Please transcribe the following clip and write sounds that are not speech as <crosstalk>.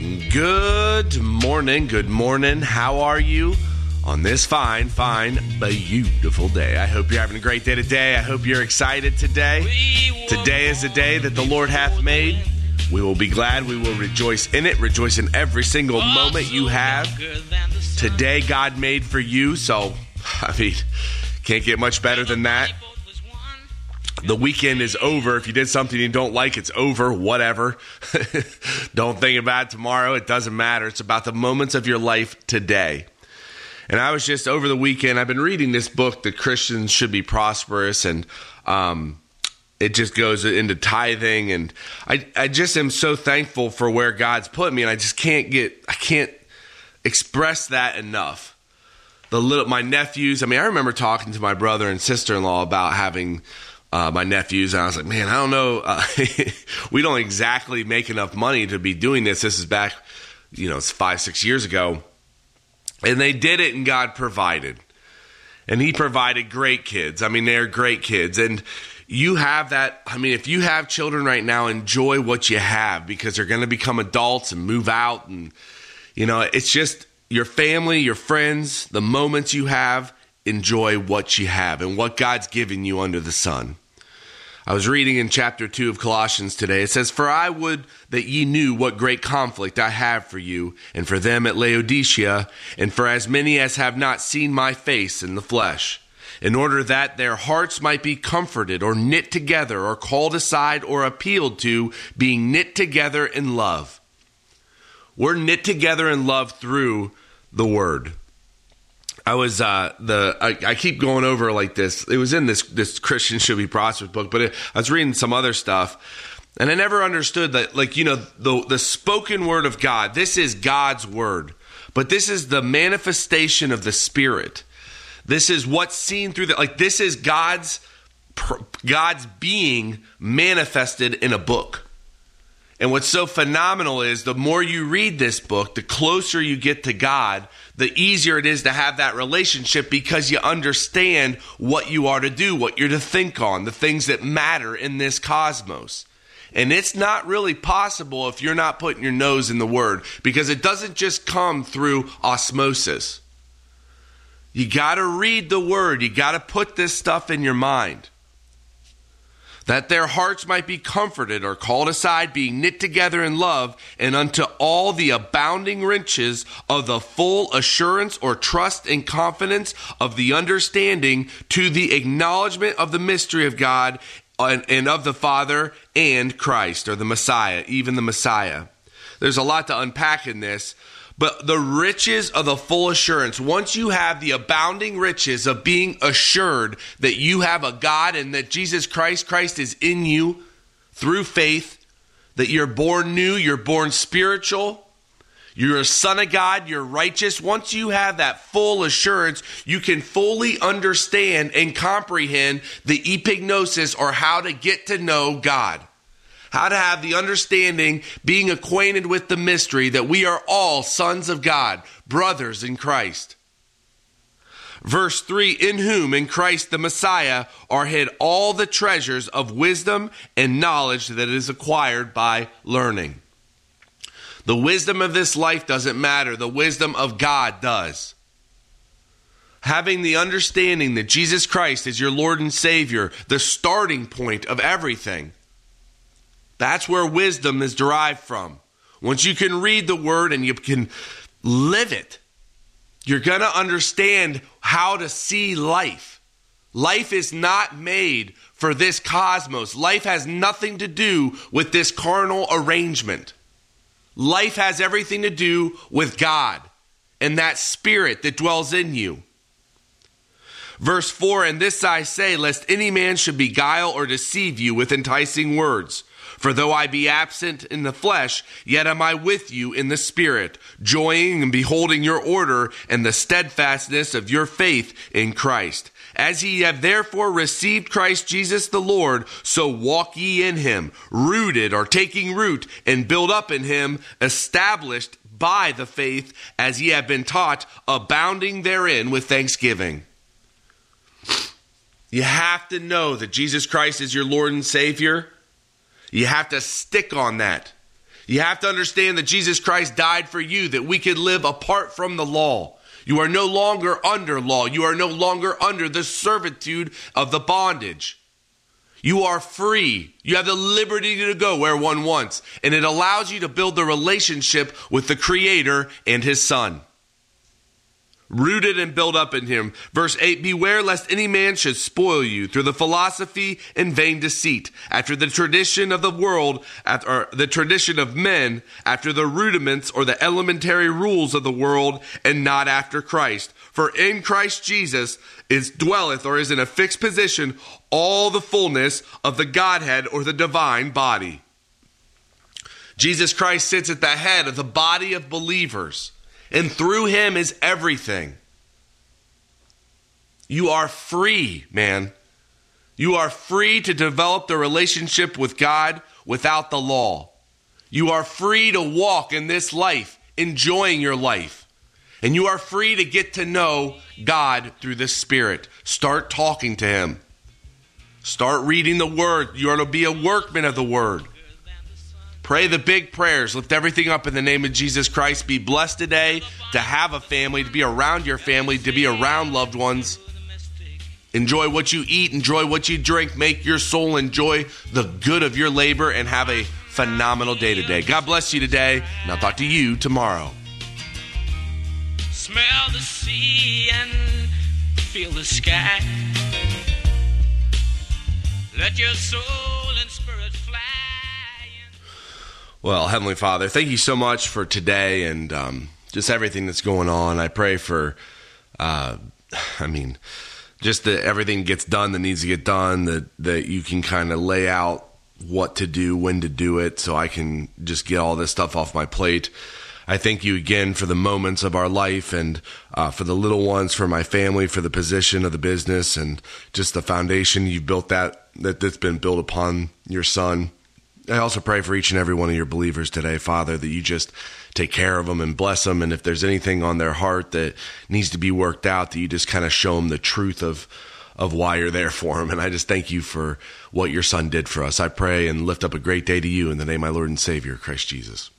Good morning, good morning. How are you on this fine, fine, beautiful day? I hope you're having a great day today. I hope you're excited today. Today is a day that the Lord hath made. We will be glad. We will rejoice in it. Rejoice in every single moment you have. Today, God made for you. So, <laughs> I mean, can't get much better than that. The weekend is over. If you did something you don't like, it's over. Whatever. <laughs> don't think about it tomorrow. It doesn't matter. It's about the moments of your life today. And I was just over the weekend, I've been reading this book, The Christians Should Be Prosperous, and um, it just goes into tithing. And I, I just am so thankful for where God's put me. And I just can't get, I can't express that enough. The little, my nephews, I mean, I remember talking to my brother and sister in law about having uh, my nephews, and I was like, man, I don't know. Uh, <laughs> we don't exactly make enough money to be doing this. This is back, you know, it's five, six years ago. And they did it, and God provided. And He provided great kids. I mean, they're great kids. And you have that. I mean, if you have children right now, enjoy what you have because they're going to become adults and move out. And, you know, it's just your family, your friends, the moments you have, enjoy what you have and what God's given you under the sun. I was reading in chapter 2 of Colossians today. It says, For I would that ye knew what great conflict I have for you, and for them at Laodicea, and for as many as have not seen my face in the flesh, in order that their hearts might be comforted, or knit together, or called aside, or appealed to, being knit together in love. We're knit together in love through the Word. I was uh, the I, I, keep going over like this. It was in this this Christian should be prosperous book, but it, I was reading some other stuff, and I never understood that. Like you know, the the spoken word of God. This is God's word, but this is the manifestation of the Spirit. This is what's seen through the like. This is God's God's being manifested in a book. And what's so phenomenal is the more you read this book, the closer you get to God, the easier it is to have that relationship because you understand what you are to do, what you're to think on, the things that matter in this cosmos. And it's not really possible if you're not putting your nose in the Word because it doesn't just come through osmosis. You got to read the Word, you got to put this stuff in your mind that their hearts might be comforted or called aside, being knit together in love, and unto all the abounding riches of the full assurance or trust and confidence of the understanding to the acknowledgement of the mystery of God and, and of the Father and Christ, or the Messiah, even the Messiah. There's a lot to unpack in this, but the riches of the full assurance, once you have the abounding riches of being assured that you have a God and that Jesus Christ, Christ is in you through faith, that you're born new, you're born spiritual, you're a son of God, you're righteous. Once you have that full assurance, you can fully understand and comprehend the epignosis or how to get to know God how to have the understanding, being acquainted with the mystery that we are all sons of God, brothers in Christ. Verse 3 In whom, in Christ the Messiah, are hid all the treasures of wisdom and knowledge that is acquired by learning. The wisdom of this life doesn't matter, the wisdom of God does. Having the understanding that Jesus Christ is your Lord and Savior, the starting point of everything that's where wisdom is derived from. Once you can read the word and you can live it, you're going to understand how to see life. Life is not made for this cosmos. Life has nothing to do with this carnal arrangement. Life has everything to do with God and that spirit that dwells in you. Verse 4 And this I say, lest any man should beguile or deceive you with enticing words. For though I be absent in the flesh, yet am I with you in the spirit, joying and beholding your order and the steadfastness of your faith in Christ. As ye have therefore received Christ Jesus the Lord, so walk ye in him, rooted or taking root, and build up in him, established by the faith as ye have been taught, abounding therein with thanksgiving. You have to know that Jesus Christ is your Lord and Savior. You have to stick on that. You have to understand that Jesus Christ died for you, that we could live apart from the law. You are no longer under law. You are no longer under the servitude of the bondage. You are free. You have the liberty to go where one wants, and it allows you to build the relationship with the Creator and His Son rooted and built up in him. Verse 8 Beware lest any man should spoil you through the philosophy and vain deceit, after the tradition of the world, or the tradition of men, after the rudiments or the elementary rules of the world, and not after Christ. For in Christ Jesus is dwelleth or is in a fixed position all the fullness of the Godhead or the divine body. Jesus Christ sits at the head of the body of believers and through him is everything. You are free, man. You are free to develop the relationship with God without the law. You are free to walk in this life, enjoying your life. And you are free to get to know God through the Spirit. Start talking to Him. Start reading the Word. You are to be a workman of the Word. Pray the big prayers. Lift everything up in the name of Jesus Christ. Be blessed today to have a family, to be around your family, to be around loved ones. Enjoy what you eat, enjoy what you drink, make your soul enjoy the good of your labor, and have a phenomenal day today. God bless you today, and I'll talk to you tomorrow. Smell the sea and feel the sky. Let your soul Well, Heavenly Father, thank you so much for today and um, just everything that's going on. I pray for, uh, I mean, just that everything gets done that needs to get done, that, that you can kind of lay out what to do, when to do it, so I can just get all this stuff off my plate. I thank you again for the moments of our life and uh, for the little ones, for my family, for the position of the business, and just the foundation you've built that, that that's been built upon your son. I also pray for each and every one of your believers today, Father, that you just take care of them and bless them. And if there's anything on their heart that needs to be worked out, that you just kind of show them the truth of, of why you're there for them. And I just thank you for what your son did for us. I pray and lift up a great day to you in the name of my Lord and Savior, Christ Jesus.